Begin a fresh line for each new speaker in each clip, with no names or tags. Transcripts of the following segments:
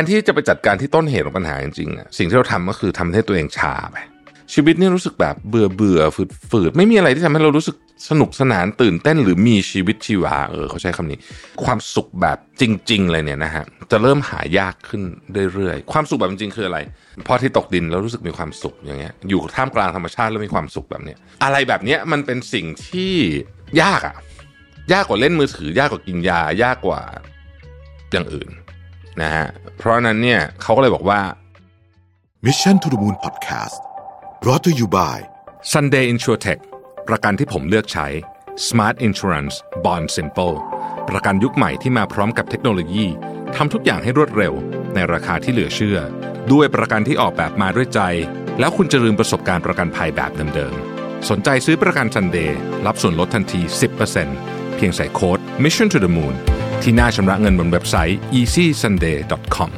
นที่จะไปจัดการที่ต้นเหตุของปัญหาจริงๆอะสิ่งที่เราทำก็คือทำให้ตัวเองชาไปชีวิตนี่รู้สึกแบบเบื่อเบื่อฝืดฝืดไม่มีอะไรที่ทำให้เรารู้สึกสนุกสนานตื่นเต้นหรือมีชีวิตชีวาเออเขาใช้คำนี้ ความสุขแบบจริง ๆ เลยเนี่ยนะฮะจะเริ่มหายากขึ้นเรื่อยๆ ความสุขแบบจริงๆคืออะไร พอที่ตกดินแล้วรู้สึกมีความสุขอย่างเงี้ยอยู่ท่ามกลางธรรมชาติแล้วมีความสุขแบบเนี้ยอะไรแบบเนี้ยมันเป็นสิ่งที่ยากอะยากกว่าเล่นมือถือ ยากกว่ากินยายากกว่าอย่างอื่น นะฮะเพราะฉะนั้นเนี่ยเขาก็เลยบอกว่า
Mission to the Moon Podcast brought to you by
Sunday InsurTech ประกันที่ผมเลือกใช้ Smart Insurance Bond Simple ประกันยุคใหม่ที่มาพร้อมกับเทคโนโลยีทำทุกอย่างให้รวดเร็ว ในราคาที่เหลือเชื่อ ด้วยประกันที่ออกแบบมาด้วยใจ แล้วคุณจะลืมประสบการณ์ประกันภัยแบบเดิมๆ สนใจซื้อประกัน Sunday รับส่วนลดทันที 10%เพียงใส่โค้ด Mission to the Moon ที่หน้าชำระเงินบนเว็บไซต์ easysunday.com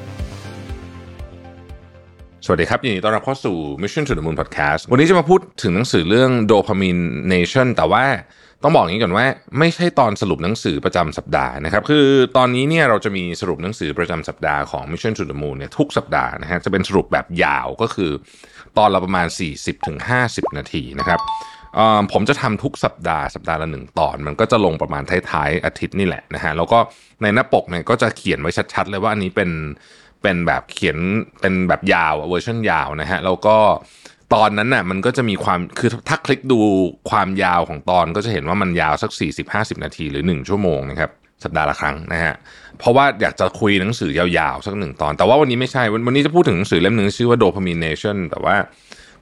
สวัสดีครับยินดีต้อนรับเข้าสู่ Mission to the Moon Podcast วันนี้จะมาพูดถึงหนังสือเรื่อง Dopamine Nation แต่ว่าต้องบอกอย่างนี้ก่อนว่าไม่ใช่ตอนสรุปหนังสือประจำสัปดาห์นะครับคือตอนนี้เนี่ยเราจะมีสรุปหนังสือประจำสัปดาห์ของ Mission to the Moon เนี่ยทุกสัปดาห์นะฮะจะเป็นสรุปแบบยาวก็คือ ตอนละประมาณ 40-50 นาทีนะครับ ผมจะทำทุกสัปดาห์สัปดาห์ละหนึ่งตอน มันก็จะลงประมาณท้ายๆอาทิตย์นี่แหละนะฮะแล้วก็ในหน้าปกเนี่ยก็จะเขียนไว้ชัดๆเลยว่าอันนี้เป็นเป็นแบบเขียนเป็นแบบยาวเวอร์ชันยาวนะฮะแล้วก็ตอนนั้นน่ะมันก็จะมีความคือถ้าคลิกดูความยาวของตอนก็จะเห็นว่ามันยาวสัก 40-50 นาทีหรือ 1 ชั่วโมงนะครับสัปดาห์ละครั้งนะฮะ เพราะว่าอยากจะคุยหนังสือยาวๆ สักหนึ่งตอน แต่ว่าวันนี้ไม่ใช่ วันนี้จะพูดถึงหนังสือเล่มหนึ่งชื่อว่า Dopamine Nation แต่ว่า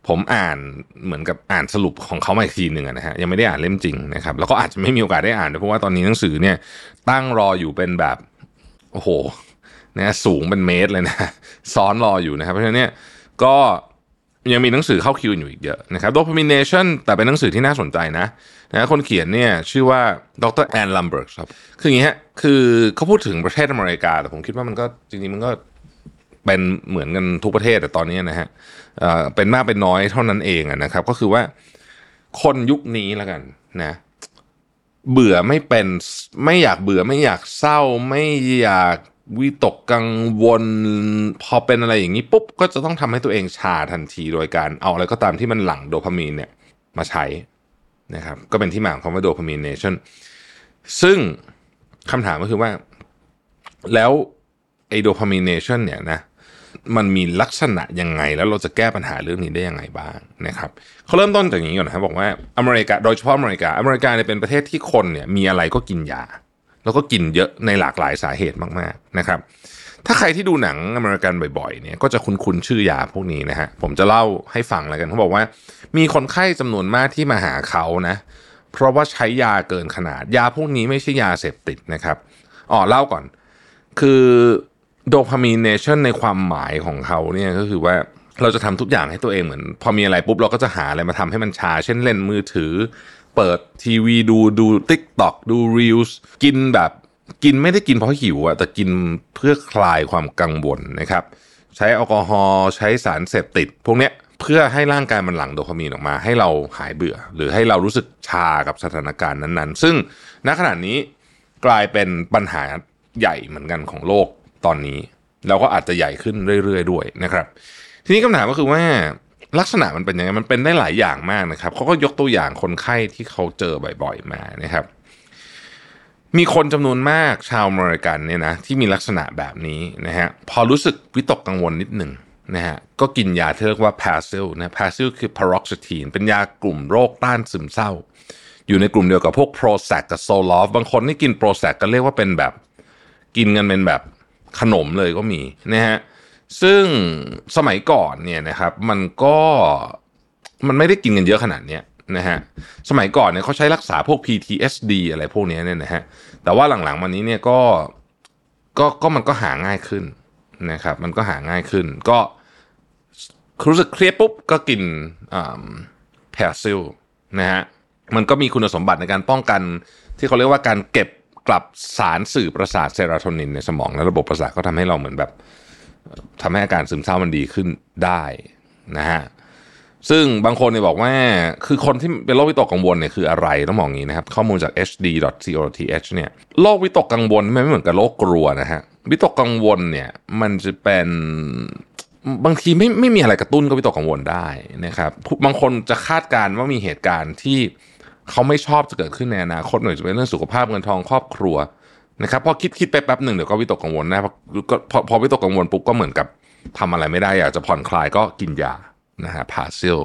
ผมอ่านเหมือนกับอ่านสรุปของเขามาอีกทีหนึ่งนะฮะยังไม่ได้อ่านเล่มจริงนะครับแล้วก็อาจจะไม่มีโอกาสได้อ่านเพราะว่าตอนนี้หนังสือเนี่ยตั้งรออยู่เป็นแบบโอ้โหนะสูงเป็นเมตรเลยนะซ้อนรออยู่นะครับ เพราะฉะนั้นเนี่ยก็ยังมีหนังสือเข้าคิวอยู่อีกเยอะนะครับ Domination แต่เป็นหนังสือที่น่าสนใจนะนะคนเขียนเนี่ยชื่อว่าดรแอนลัมเบิร์กครับ คืออย่างนี้ฮะคือเขาพูดถึงประเทศอเมริกา แต่ผมคิดว่ามันก็จริงๆมันก็ เป็นเหมือนกันทุกประเทศแต่ตอนนี้นะฮะเป็นมากเป็นน้อยเท่านั้นเองนะครับ ก็คือว่าคนยุคนี้แล้วกันนะเบื่อไม่เป็นไม่อยากเบื่อไม่อยากเศร้า ไม่อยากวิตกกังวล พอเป็นอะไรอย่างนี้ปุ๊บก็จะต้องทำให้ตัวเองชาทันทีโดยการเอาอะไรก็ตามที่มันหลั่งโดพามีนเนี่ยมาใช้นะครับ ก็เป็นที่มาของคำว่าโดพามีนเนชั่นซึ่งคำถามก็คือว่า แล้วไอโดพามีนเนชั่นเนี่ยนะ มันมีลักษณะยังไง แล้วเราจะแก้ปัญหาเรื่องนี้ได้ยังไงบ้างนะครับเขาเริ่มต้นจากอย่างนี้ก่อนนะครับบอกว่าอเมริกาโดยเฉพาะอเมริกาอเมริกาเนี่ยเป็นประเทศที่คนเนี่ยมีอะไรก็กินยา แล้วก็กินเยอะในหลากหลายสาเหตุมากๆนะครับ ถ้าใครที่ดูหนังอเมริกันบ่อยๆเนี่ยก็จะคุ้นๆชื่อยาพวกนี้นะฮะผมจะเล่าให้ฟังแล้วกันเขาบอกว่า มีคนไข้จำนวนมากที่มาหาเขานะเพราะว่าใช้ยาเกินขนาดยาพวกนี้ไม่ใช่ยาเสพติดนะครับอ๋อเล่าก่อน คือ Dopamine Nation ในความหมายของเขาเนี่ยก็คือว่าเราจะทำทุกอย่างให้ตัวเองเหมือน พอมีอะไรปุ๊บเราก็จะหาอะไรมาทำให้มันชา เช่นเล่นมือถือ เปิดทีวีดูดู TikTok ดู Reels กินแบบกินไม่ได้กินเพราะหิวอะแต่กินเพื่อคลายความกังวลนะครับ ใช้แอลกอฮอล์ใช้สารเสพติด พวกเนี้ยเพื่อให้ร่างกายมันหลั่งโดพามีนออกมา ให้เราหายเบื่อ หรือให้เรารู้สึกชากับสถานการณ์นั้นๆ ซึ่งณขณะนี้กลายเป็นปัญหาใหญ่เหมือนกันของโลก ตอนนี้แล้วก็อาจจะใหญ่ขึ้นเรื่อยๆด้วยนะครับ ทีนี้คำถามก็คือว่าลักษณะมันเป็นยังไงมันเป็นได้หลายอย่างมากนะครับเขาก็ยกตัวอย่างคนไข้ที่เขาเจอบ่อยๆมานะครับ มีคนจำนวนมากชาวอเมริกันเนี่ยนะที่มีลักษณะแบบนี้นะฮะพอรู้สึกวิตกกังวลนิดหนึ่งนะฮะก็กินยาที่เรียกว่า Paxil นะ Paxil คือ paroxetine เป็นยากลุ่มโรคต้านซึมเศร้า อยู่ในกลุ่มเดียวกับพวก Prozac กับ Zoloft บางคนที่กิน Prozac ก็เรียกว่าเป็นแบบ กินกันเป็นแบบ ขนมเลยก็มีนะฮะซึ่งสมัยก่อนเนี่ยนะครับมันก็มันไม่ได้กินกันเยอะขนาดเนี้ยนะฮะสมัยก่อนเนี่ยเขาใช้รักษาพวก PTSD อะไรพวกนี้เนี่ยนะฮะแต่ว่าหลังๆมานี้เนี่ยก็ก็ก็มันก็หาง่ายขึ้นนะครับมันก็หาง่ายขึ้น ก็รู้สึกเครียดปุ๊บก็กินแพรซิลนะฮะมันก็มีคุณสมบัติในการป้องกันที่เขาเรียกว่าการเก็บ กลับสารสื่อประสาทเซโรโทนินในสมองและระบบประสาทก็ทำให้เราเหมือนแบบทำให้อาการซึมเศร้ามันดีขึ้นได้นะฮะซึ่งบางคนเนี่ยบอกว่าคือคนที่เป็นโรควิตกกังวลเนี่ยคืออะไรต้องมองอย่างนี้นะครับ ข้อมูลจาก hd.co.th เนี่ยโรควิตกกังวลไม่เหมือนกับโรคกลัวนะฮะวิตกกังวลเนี่ยมันจะเป็นบางทีไม่ไม่มีอะไรกระตุ้นก็วิตกกังวลได้นะครับบางคนจะคาดการณ์ว่ามีเหตุการณ์ที่ เขาไม่ชอบจะเกิดขึ้นในอนาคตหน่อยจะเป็นเรื่องสุขภาพเงินทองครอบครัวนะครับพอคิดคิดไปแป๊บหนึ่งเดี๋ยวก็วิตกกังวลนะพอพอวิตกกังวลปุ๊บก็เหมือนกับทำอะไรไม่ได้อยากจะผ่อนคลายก็กินยานะฮะพาซิล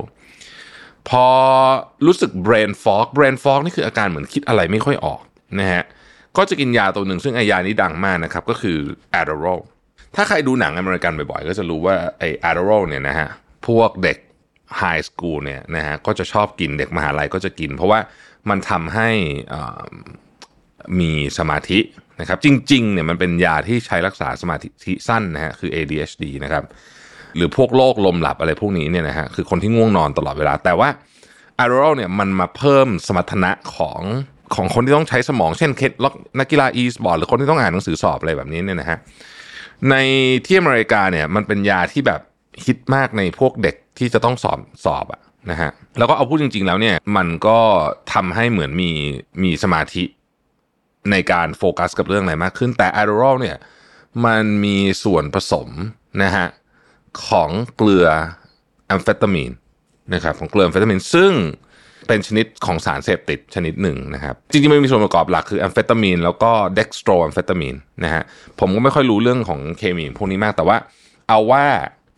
พอรู้สึก brain fog brain fog นี่คืออาการเหมือนคิดอะไรไม่ค่อยออกนะฮะก็จะกินยาตัวหนึ่งซึ่งไอยานี้ดังมากนะครับก็คือ Adderall ถ้าใครดูหนังอเมริกันบ่อยๆ ก็จะรู้ว่าไอ Adderall เนี่ยนะฮะพวกเด็ก ไฮสคูลเนี่ยนะฮะก็จะชอบกินเด็กมหาลัยก็จะกิน เพราะว่ามันทำให้มีสมาธินะครับจริงๆเนี่ยมันเป็นยาที่ใช้รักษาสมาธิสั้นนะฮะคือ ADHD นะครับหรือพวกโรคลมหลับอะไรพวกนี้เนี่ยนะฮะคือคนที่ง่วงนอนตลอดเวลา แต่ว่า a r o l เนี่ยมันมาเพิ่มสมรรถนะของของคนที่ต้องใช้สมองเช่นเคล็กนักกีฬาอีสปอร์ตหรือคนที่ต้องอ่านหนังสือสอบอะไรแบบนี้เนี่ยนะฮะในที่อเมริกาเนี่ยมันเป็นยาที่แบบ ฮิตมากในพวกเด็กที่จะต้องสอบสอบอะนะฮะแล้วก็เอาพูดจริง ๆ แล้วเนี่ยมันก็ทำให้เหมือนมีมีสมาธิในการโฟกัสกับเรื่องอะไรมากขึ้น แต่ a d d e r a l เนี่ยมันมีส่วนผสมนะฮะของเกลือแอมเฟตามีนนะครับของเกลือแอมเฟตามีนซึ่งเป็นชนิดของสารเสพติดชนิดหนึ่งนะครับจริงๆมันมีส่วนประกอบหลักคือแอมเฟตามีนแล้วก็ dextroamphetamine นะฮะผมก็ไม่ค่อยรู้เรื่องของเคมีพวกนี้มากแต่ว่าเอาว่า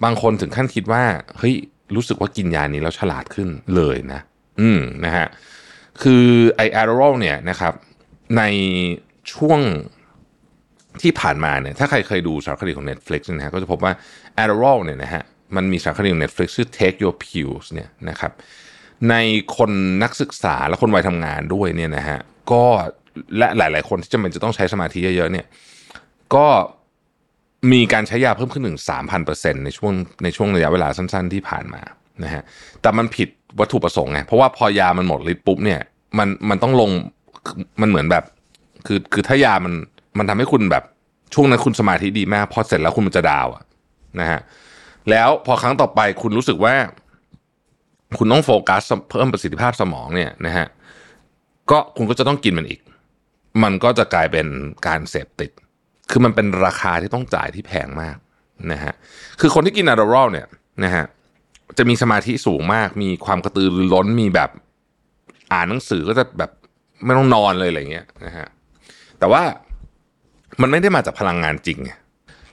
บางคนถึงขั้นคิดว่าเฮ้ยรู้สึกว่ากินยานี้แล้วฉลาดขึ้นเลยนะ อืมนะฮะคือไอแอโรลเนี่ยนะครับ ในช่วงที่ผ่านมาเนี่ยถ้าใครเคยดูสารคดีของ Netflix นะฮะก็จะพบว่า Adderall เนี่ยนะฮะมันมีสารคดีของ Netflix ชื่อ Take Your Pills เนี่ยนะครับในคนนักศึกษาและคนวัยทำงานด้วยเนี่ยนะฮะก็และหลาย ๆ คนที่จำเป็นจะต้องใช้สมาธิเยอะ ๆ เนี่ย ก็ มีการใช้ยาเพิ่มขึ้นถึง3,000%ในช่วงในช่วงระยะเวลาสั้น ๆ ที่ผ่านมานะฮะแต่มันผิดวัตถุประสงค์ไงเพราะว่าพอยามันหมดฤทธิ์ปุ๊บเนี่ยมันมันต้องลงมันเหมือนแบบ คือคือถ้ายามันมันทำให้คุณแบบช่วงนั้นคุณสมาธิดีมากพอเสร็จแล้วคุณมันจะดาวอะนะฮะแล้วพอครั้งต่อไปคุณรู้สึกว่า คุณต้องโฟกัสเพิ่มประสิทธิภาพสมองเนี่ยนะฮะก็คุณก็จะต้องกินมันอีก มันก็จะกลายเป็นการเสพติด คือมันเป็นราคาที่ต้องจ่ายที่แพงมากนะฮะคือคนที่กิน Adderall เนี่ยนะฮะจะมีสมาธิสูงมาก มีความกระตือรือร้นมีแบบอ่านหนังสือก็จะแบบไม่ต้องนอนเลยอะไรเงี้ยนะฮะแต่ว่ามันไม่ได้มาจากพลังงานจริง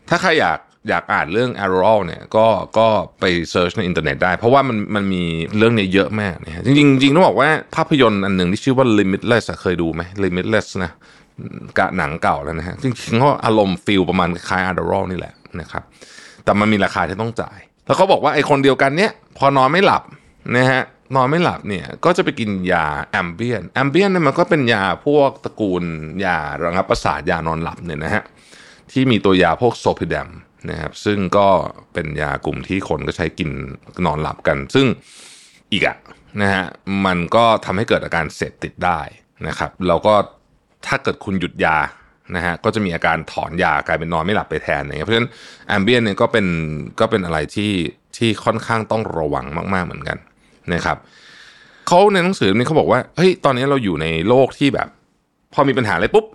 ถ้าใครอยากอยากอ่านเรื่อง a r o l เนี่ยก็ก็ไป search ในอินเทอร์เน็ตได้ เพราะว่ามันมันมีเรื่องนี้เยอะมากนี่ยจริงจริงต้องบอกว่าภาพยนตร์อันหนึ่งที่ชื่อว่า Limitless เคยดูไหม Limitless นะ ก็หนังเก่าแล้วนะฮะจริงๆเขาอารมณ์ feel ประมาณคล้าย a r o l นี่แหละนะครับ แต่มันมีราคาที่ต้องจ่าย แล้วเขาบอกว่าไอ้คนเดียวกันเนี้ยพอนอนไม่หลับนะฮะนอนไม่หลับเนี่ยก็จะไปกินยา Ambien Ambien เนี่ยมันก็เป็นยาพวกตระกูลยาระงับประสาทยานอนหลับเนี่ยนะฮะที่มีตัวยาพวก zolpidem นะครับซึ่งก็เป็นยากลุ่มที่คนก็ใช้กินนอนหลับกัน ซึ่งอีกอะนะฮะมันก็ทำให้เกิดอาการเสพติดได้นะครับแล้วก็ ถ้าเกิดคุณหยุดยานะฮะก็จะมีอาการถอนยากลายเป็นนอนไม่หลับไปแทนอย่างเงี้ยเพราะฉะนั้นแอมเบียนเนี่ยก็เป็นก็เป็นอะไรที่ที่ค่อนข้างต้องระวังมากๆเหมือนกันนะครับเขาในหนังสือนี้เขาบอกว่าเฮ้ยตอนนี้เราอยู่ในโลกที่แบบ พอมีปัญหาอะไรปุ๊บ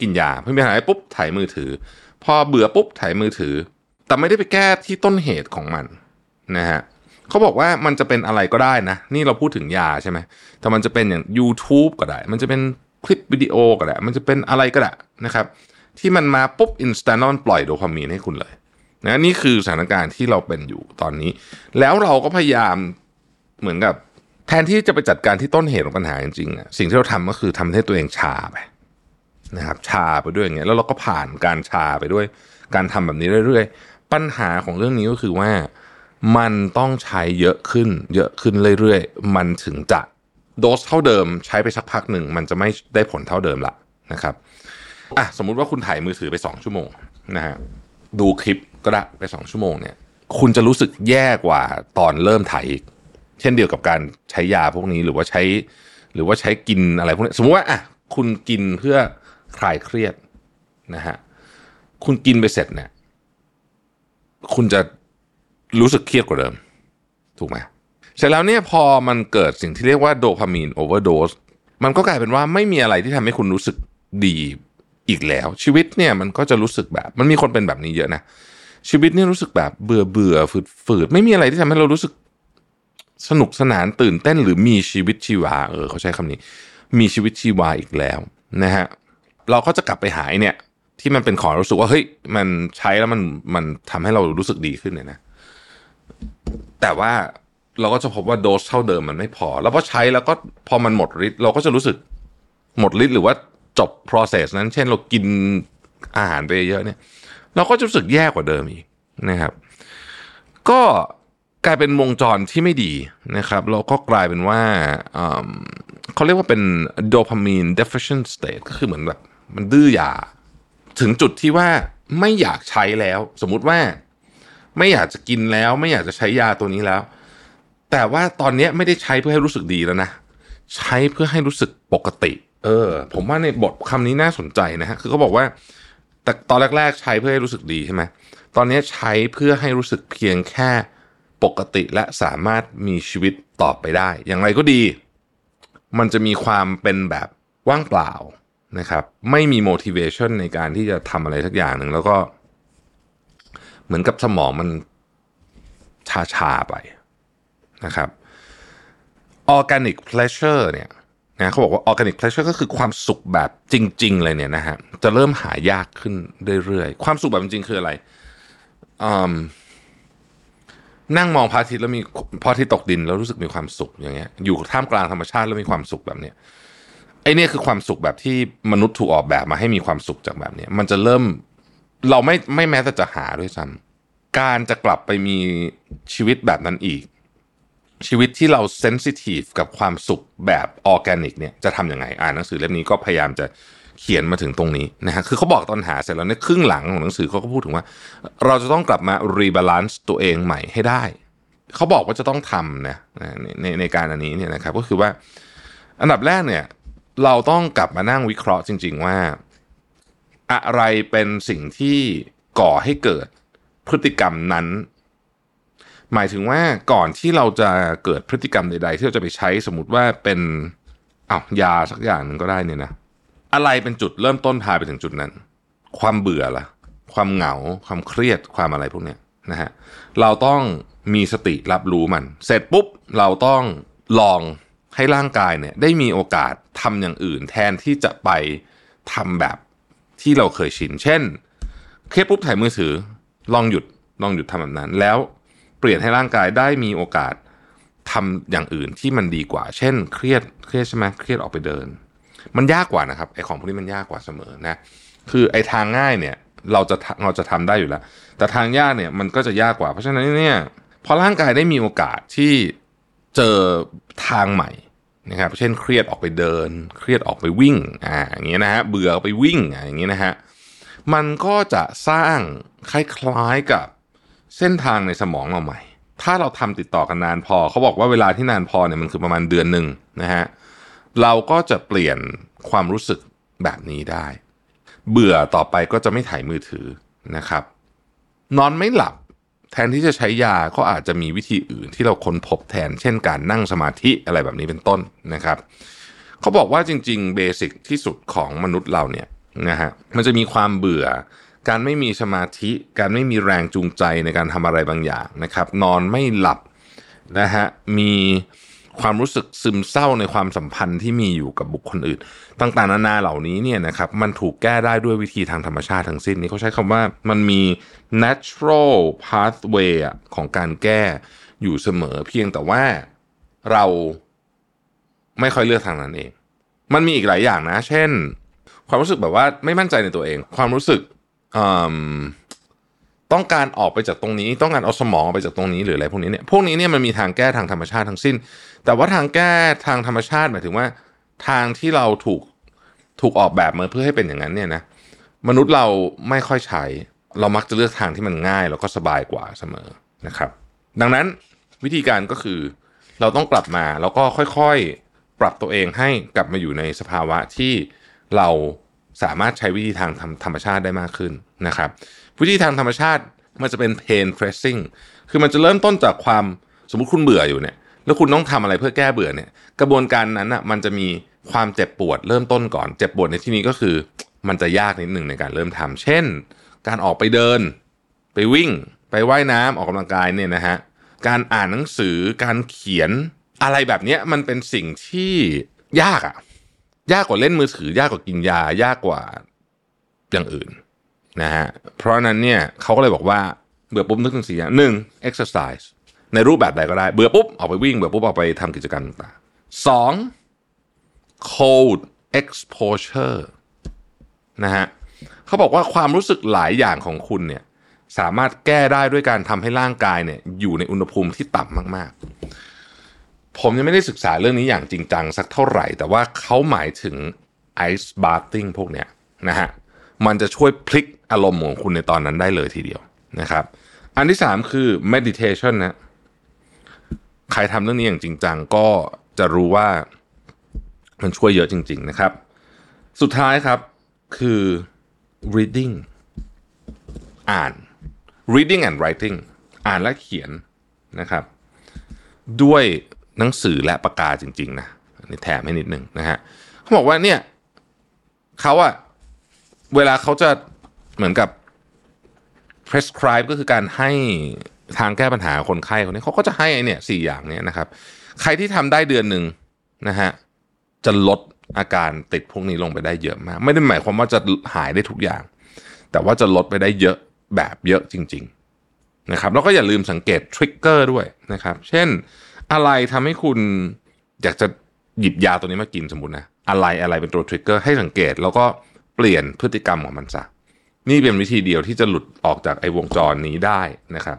กินยาพอมีปัญหาอะไรปุ๊บถ่ายมือถือ พอเบื่อปุ๊บถ่ายมือถือ แต่ไม่ได้ไปแก้ที่ต้นเหตุของมันนะฮะเขาบอกว่ามันจะเป็นอะไรก็ได้นะ นี่เราพูดถึงยาใช่ไหมแต่มันจะเป็นอย่าง YouTube ก็ได้ มันจะเป็น คลิปวิดีโอก็ได้มันจะเป็นอะไรก็ได้นะครับ ที่มันมาปุ๊บอินสแตนต์มันปล่อยโดพามีนให้คุณเลยนะนี่คือสถานการณ์ที่เราเป็นอยู่ตอนนี้ แล้วเราก็พยายามเหมือนกับแทนที่จะไปจัดการที่ต้นเหตุของปัญหาจริงๆสิ่งที่เราทำก็คือทำให้ตัวเองชาไปนะครับชาไปด้วยอย่างเงี้ยแล้วเราก็ผ่านการชาไปด้วย การทำแบบนี้เรื่อยๆ ปัญหาของเรื่องนี้ก็คือว่า มันต้องใช้เยอะขึ้น เยอะขึ้นเรื่อยๆ มันถึงจะ โดสเท่าเดิมใช้ไปสักพักหนึ่งมันจะไม่ได้ผลเท่าเดิมละนะครับอะสมมุติว่าคุณถ่ายมือถือไป 2 ชั่วโมงนะฮะดูคลิปก็ได้ไป 2 ชั่วโมงเนี่ยคุณจะรู้สึกแย่กว่าตอนเริ่มถ่ายอีก เช่นเดียวกับการใช้ยาพวกนี้หรือว่าใช้ หรือว่าใช้กินอะไรพวกนี้สมมติว่าอะคุณกินเพื่อคลายเครียดนะฮะคุณกินไปเสร็จเนี่ยคุณจะรู้สึกเครียดกว่าเดิม ถูกไหม เสร็จแล้วเนี่ยพอมันเกิดสิ่งที่เรียกว่าโดพามีนโอเวอร์โดสมันก็กลายเป็นว่าไม่มีอะไรที่ทำให้คุณรู้สึกดีอีกแล้ว ชีวิตเนี่ยมันก็จะรู้สึกแบบ มันมีคนเป็นแบบนี้เยอะนะ ชีวิตเนี่ยรู้สึกแบบเบื่อเบื่อฝืดฝืดไม่มีอะไรที่ทำให้เรารู้สึกสนุกสนานตื่นเต้นหรือมีชีวิตชีวาเออเขาใช้คำนี้ มีชีวิตชีวาอีกแล้วนะฮะเราก็จะกลับไปหายเนี่ย ที่มันเป็นของรู้สึกว่าเฮ้ยมันใช้แล้วมันมันทำให้เรารู้สึกดีขึ้นเนี่ยนะ แต่ว่า เราก็จะพบว่าโดสเท่าเดิมมันไม่พอ แล้วพอใช้แล้วก็พอมันหมดฤทธิ์เราก็จะรู้สึกหมดฤทธิ์หรือว่าจบ process นั้น เช่นเรากินอาหารไปเยอะเนี่ย เราก็จะรู้สึกแย่กว่าเดิมอีกนะครับ ก็กลายเป็นวงจรที่ไม่ดีนะครับแล้วก็กลายเป็นว่าเขาเรียกว่าเป็นโดพามีน deficient state ก็คือเหมือนแบบมันดื้อยา ถึงจุดที่ว่าไม่อยากใช้แล้ว สมมุติว่าไม่อยากจะกินแล้ว ไม่อยากจะใช้ยาตัวนี้แล้ว แต่ว่าตอนนี้ไม่ได้ใช้เพื่อให้รู้สึกดีแล้วนะ ใช้เพื่อให้รู้สึกปกติ เออ ผมว่าในบทคำนี้น่าสนใจนะฮะคือเขาบอกว่า แต่ตอนแรก ๆ ใช้เพื่อให้รู้สึกดีใช่ไหมตอนนี้ใช้เพื่อให้รู้สึกเพียงแค่ปกติและสามารถมีชีวิตต่อไปได้ อย่างไรก็ดี มันจะมีความเป็นแบบว่างเปล่านะครับ ไม่มี motivation ในการที่จะทำอะไรสักอย่างหนึ่งแล้วก็ เหมือนกับสมองมันชาชาไป นะครับ organic pleasure เนี่ยนะเขาบอกว่า organic pleasure ก็คือความสุขแบบจริง ๆ เลยเนี่ยนะฮะจะเริ่มหายากขึ้นเรื่อยๆ ความสุขแบบจริง ๆ คืออะไรนั่งมองพระอาทิตย์แล้วมีพระอาทิตย์ตกดินแล้วรู้สึกมีความสุขอย่างเงี้ยอยู่ท่ามกลางธรรมชาติแล้วมีความสุขแบบเนี้ยไอเนี่ยคือความสุขแบบที่มนุษย์ถูกออกแบบมาให้มีความสุขจากแบบเนี้ยมันจะเริ่มเราไม่ไม่แม้แต่จะหาด้วยซ้ำการจะกลับไปมีชีวิตแบบนั้นอีก ชีวิตที่เรา sensitive กับความสุขแบบออร์แกนิกเนี่ยจะทำยังไงอ่านหนังสือเล่มนี้ก็พยายามจะเขียนมาถึงตรงนี้นะฮะคือเขาบอกตอนหาเสร็จแล้วในครึ่งหลังของหนังสือเขาก็พูดถึงว่า เราจะต้องกลับมา rebalance ตัวเองใหม่ให้ได้ เขาบอกว่าจะต้องทำนะในในในการอันนี้เนี่ยนะครับก็คือว่า อันดับแรกเนี่ย เราต้องกลับมานั่งวิเคราะห์จริง ๆ ว่า อะไรเป็นสิ่งที่ก่อให้เกิดพฤติกรรมนั้น หมายถึงว่าก่อนที่เราจะเกิดพฤติกรรมใด ๆ ที่เราจะไปใช้สมมติว่าเป็นอ้าวยาสักอย่างหนึ่งก็ได้เนี่ยนะอะไรเป็นจุดเริ่มต้นพาไปถึงจุดนั้น ความเบื่อละความเหงา ความเครียดความอะไรพวกเนี้นะฮะเราต้องมีสติรับรู้มัน เสร็จปุ๊บเราต้องลองให้ร่างกายเนี่ยได้มีโอกาสทำอย่างอื่น แทนที่จะไปทำแบบที่เราเคยชิน เช่น เครียดปุ๊บถ่ายมือถือ ลองหยุดลองหยุดทำแบบนั้น แล้ว เปลี่ยนให้ร่างกายได้มีโอกาสทำอย่างอื่นที่มันดีกว่า เช่น เครียดเครียดใช่ไหมเครียดออกไปเดิน มันยากกว่านะครับไอของพวกนี้มันยากกว่าเสมอนะคือไอทางง่ายเนี่ยเราจะเราจะทำได้อยู่แล้ว แต่ทางยากเนี่ยมันก็จะยากกว่า เพราะฉะนั้นเนี่ยพอร่างกายได้มีโอกาสที่เจอทางใหม่นะครับ เช่นเครียดออกไปเดิน เครียดออกไปวิ่งอ่าอย่างเงี้ยนะฮะเบื่อไปวิ่งอ่าอย่างเงี้ยนะฮะมันก็จะสร้างคล้ายๆกับ เส้นทางในสมองเราใหม่ ถ้าเราทำติดต่อกันนานพอ เขาบอกว่าเวลาที่นานพอเนี่ยมันคือประมาณเดือนหนึ่งนะฮะเราก็จะเปลี่ยนความรู้สึกแบบนี้ได้ เบื่อต่อไปก็จะไม่ถ่ายมือถือนะครับ นอนไม่หลับ แทนที่จะใช้ยาก็อาจจะมีวิธีอื่นที่เราค้นพบแทน เช่นการนั่งสมาธิอะไรแบบนี้เป็นต้นนะครับ เขาบอกว่าจริงๆเบสิกที่สุดของมนุษย์เราเนี่ยนะฮะมันจะมีความเบื่อ การไม่มีสมาธิ การไม่มีแรงจูงใจในการทำอะไรบางอย่างนะครับ นอนไม่หลับนะฮะมีความรู้สึกซึมเศร้าในความสัมพันธ์ที่มีอยู่กับบุคคลอื่น ต่างๆนานาเหล่านี้เนี่ยนะครับมันถูกแก้ได้ด้วยวิธีทางธรรมชาติทั้งสิ้นนี่เขาใช้คำว่ามันมี natural pathway ของการแก้อยู่เสมอเพียงแต่ว่าเราไม่ค่อยเลือกทางนั้นเอง มันมีอีกหลายอย่างนะ เช่น ความรู้สึกแบบว่าไม่มั่นใจในตัวเอง ความรู้สึก ต้องการออกไปจากตรงนี้ ต้องการเอาสมองออกไปจากตรงนี้หรืออะไรพวกนี้เนี่ยพวกนี้เนี่ยมันมีทางแก้ทางธรรมชาติทั้งสิ้น แต่ว่าทางแก้ทางธรรมชาติหมายถึงว่า ทางที่เราถูกถูกออกแบบมาเพื่อให้เป็นอย่างนั้นเนี่ยนะมนุษย์เราไม่ค่อยใช้ เรามักจะเลือกทางที่มันง่าย แล้วก็สบายกว่าเสมอนะครับ ดังนั้นวิธีการก็คือเราต้องกลับมาแล้วก็ค่อยๆ ปรับตัวเองให้กลับมาอยู่ในสภาวะที่เรา สามารถใช้วิธีทางธรรมชาติได้มากขึ้นนะครับ วิธีทางธรรมชาติมันจะเป็น pain pressing คือมันจะเริ่มต้นจากความสมมุติคุณเบื่ออยู่เนี่ย แล้วคุณต้องทำอะไรเพื่อแก้เบื่อเนี่ย กระบวนการนั้นอะมันจะมีความเจ็บปวดเริ่มต้นก่อน เจ็บปวดในที่นี้ก็คือมันจะยากนิดหนึ่งในการเริ่มทำเช่น การออกไปเดิน ไปวิ่ง ไปไว่ายน้ำออกกำลังกายเนี่ยนะฮะ การอ่านหนังสือ การเขียนอะไรแบบเนี้ยมันเป็นสิ่งที่ยากอะ ยากกว่าเล่นมือถือ ยากกว่ากินยา ยากกว่าอย่างอื่นนะฮะเพราะนั้นเนี่ยเขาก็เลยบอกว่าเบื่อปุ๊บนึกถึงสี่อย่างหนึ่ง exercise ในรูปแบบใดก็ได้ เบื่อปุ๊บออกไปวิ่ง เบื่อปุ๊บออกไปทำกิจกรรมต่างๆสอง cold exposure นะฮะเขาบอกว่าความรู้สึกหลายอย่างของคุณเนี่ยสามารถแก้ได้ด้วยการทำให้ร่างกายเนี่ยอยู่ในอุณหภูมิที่ต่ำมากๆ ผมยังไม่ได้ศึกษาเรื่องนี้อย่างจริงจังสักเท่าไหร่ แต่ว่าเขาหมายถึง ice bathing พวกเนี้ยนะฮะมันจะช่วยพลิกอารมณ์ของคุณในตอนนั้นได้เลยทีเดียวนะครับ อันที่สามคือ meditation นะใครทำเรื่องนี้อย่างจริงจังก็จะรู้ว่ามันช่วยเยอะจริง ๆนะครับ สุดท้ายครับคือ reading อ่าน reading and writing อ่านและเขียนนะครับ ด้วย หนังสือและปากกาจริงๆนะนนี้แถมให้นิดนึงนะฮะเขาบอกว่าเนี่ยเขาอะเวลาเขาจะเหมือนกับ prescribe ก็คือการให้ทางแก้ปัญหาคนไข้คนนี้เขาก็จะให้ไอเนี่ยสี่อย่างเนี้ยนะครับ ใครที่ทำได้เดือนหนึ่งนะฮะจะลดอาการติดพวกนี้ลงไปได้เยอะมาก ไม่ได้หมายความว่าจะหายได้ทุกอย่าง แต่ว่าจะลดไปได้เยอะแบบเยอะจริง ๆ นะครับ แล้วก็อย่าลืมสังเกตทริกเกอร์ด้วยนะครับ เช่น อะไรทำให้คุณอยากจะหยิบยาตัวนี้มากินสมมตินะอะไรอะไรเป็นตัวทริกเกอร์ให้สังเกต แล้วก็เปลี่ยนพฤติกรรมของมันซะนี่เป็นวิธีเดียวที่จะหลุดออกจากไอ้วงจรนี้ได้นะครับ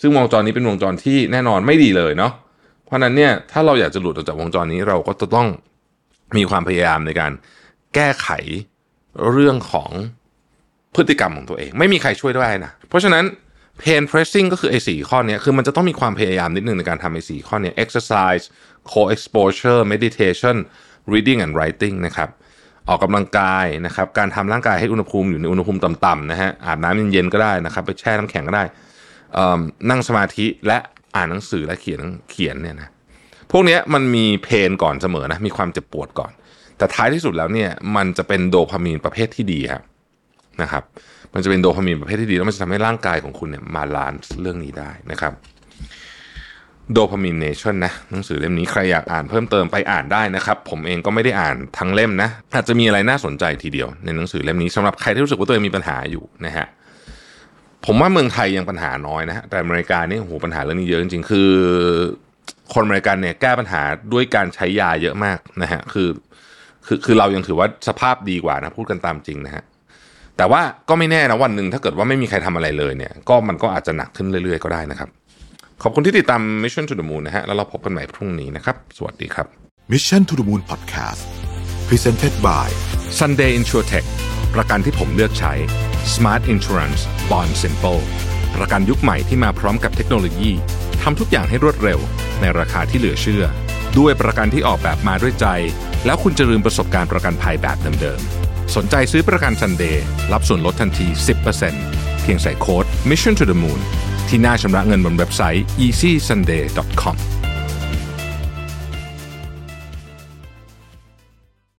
ซึ่งวงจรนี้เป็นวงจรที่แน่นอนไม่ดีเลยเนาะเพราะนั้นเนี่ยถ้าเราอยากจะหลุดออกจากวงจรนี้เราก็จะต้องมีความพยายามในการแก้ไขเรื่องของพฤติกรรมของตัวเอง ไม่มีใครช่วยได้นะเพราะฉะนั้น pain pressing ก็คือไอ้สี่ข้อนี้คือมันจะต้องมีความพยายามนิดนึงในการทำไอ้สี่ข้อนี้ exercise cold exposure meditation reading and writing นะครับออกกำลังกายนะครับการทำร่างกายให้อุณหภูมิอยู่ในอุณหภูมิต่ำๆนะฮะอาบน้ำเย็นๆก็ได้นะครับ ไปแช่น้ำแข็งก็ได้นั่งสมาธิและอ่านหนังสือและเขียนเขียนเนี่ยนะพวกนี้มันมี pain ก่อนเสมอนะมีความเจ็บปวดก่อน แต่ท้ายที่สุดแล้วเนี่ยมันจะเป็นโดพามีนประเภทที่ดีครับนะครับ มันจะเป็นโดพามีนประเภทที่ดี แล้วมันจะทำให้ร่างกายของคุณเนี่ย balance เรื่องนี้ได้นะครับโดพามีนเนชั่นนะหนังสือเล่มนี้ใครอยากอ่านเพิ่มเติมไปอ่านได้นะครับ ผมเองก็ไม่ได้อ่านทั้งเล่มนะ อาจจะมีอะไรน่าสนใจทีเดียว ในหนังสือเล่มนี้สำหรับใครที่รู้สึกว่าตัวเองมีปัญหาอยู่นะฮะผมว่าเมืองไทยยังปัญหาน้อยนะฮะแต่อเมริกานี่โหปัญหาเรื่องนี้เยอะจริงๆคือ คนอเมริกันเนี่ยแก้ปัญหาด้วยการใช้ยาเยอะมากนะฮะคือคือคือเรายังถือว่าสภาพดีกว่านะพูดกันตามจริงนะฮะ แต่ว่าก็ไม่แน่นะวันหนึ่งถ้าเกิดว่าไม่มีใครทำอะไรเลยเนี่ย ก็มันก็อาจจะหนักขึ้นเรื่อยๆก็ได้นะครับ ขอบคุณที่ติดตาม Mission to the Moon นะฮะแล้วเราพบกันใหม่พรุ่งนี้นะครับ สวัสดีครับ
Mission to the Moon Podcast Presented by
Sunday InsurTech ประกันที่ผมเลือกใช้ Smart Insurance Bond Simple ประกันยุคใหม่ที่มาพร้อมกับเทคโนโลยีทำทุกอย่างให้รวดเร็ว ในราคาที่เหลือเชื่อ ด้วยประกันที่ออกแบบมาด้วยใจ แล้วคุณจะลืมประสบการณ์ประกันภัยแบบเดิมๆ สนใจซื้อประกัน Sunday รับส่วนลดทันที 10%เพียงใส่โค้ด Mission to the Moon ที่หน้าชำระเงินบนเว็บไซต์ easysunday.com